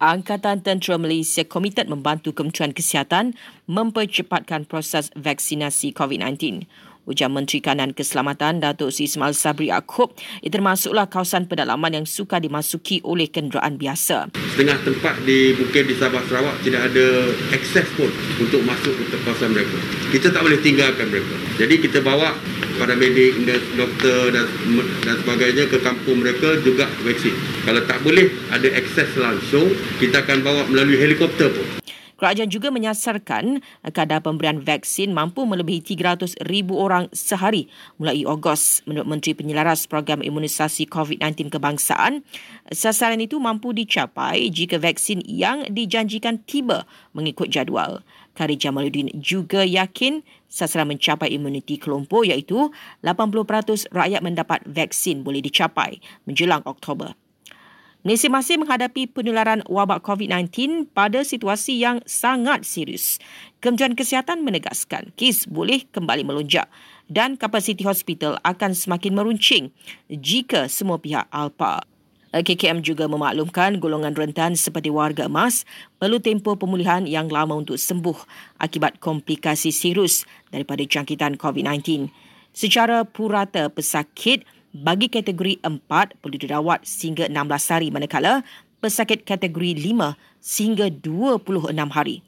Angkatan Tentera Malaysia komited membantu Kementerian Kesihatan mempercepatkan proses vaksinasi COVID-19. Ujar Menteri Kanan Keselamatan Datuk Ismail Sabri Yaakob, ia termasuklah kawasan pedalaman yang suka dimasuki oleh kenderaan biasa. Setengah tempat di mungkin di Sabah Sarawak tidak ada akses pun untuk masuk ke kawasan mereka. Kita tak boleh tinggalkan mereka. Jadi kita bawa para medik, doktor dan, dan sebagainya ke kampung mereka juga vaksin. Kalau tak boleh ada akses langsung, kita akan bawa melalui helikopter pun. Kerajaan juga menyasarkan kadar pemberian vaksin mampu melebihi 300 ribu orang sehari mulai Ogos. Menurut Menteri Penyelaras Program Imunisasi COVID-19 Kebangsaan, sasaran itu mampu dicapai jika vaksin yang dijanjikan tiba mengikut jadual. Kari Jamaluddin juga yakin sasaran mencapai imuniti kelompok iaitu 80% rakyat mendapat vaksin boleh dicapai menjelang Oktober. Malaysia masih menghadapi penularan wabak COVID-19 pada situasi yang sangat serius. Kementerian Kesihatan menegaskan kes boleh kembali melonjak dan kapasiti hospital akan semakin meruncing jika semua pihak alpa. KKM juga memaklumkan golongan rentan seperti warga emas perlu tempoh pemulihan yang lama untuk sembuh akibat komplikasi serius daripada jangkitan COVID-19. Secara purata pesakit, bagi kategori 4 perlu dirawat sehingga 16 hari manakala pesakit kategori 5 sehingga 26 hari.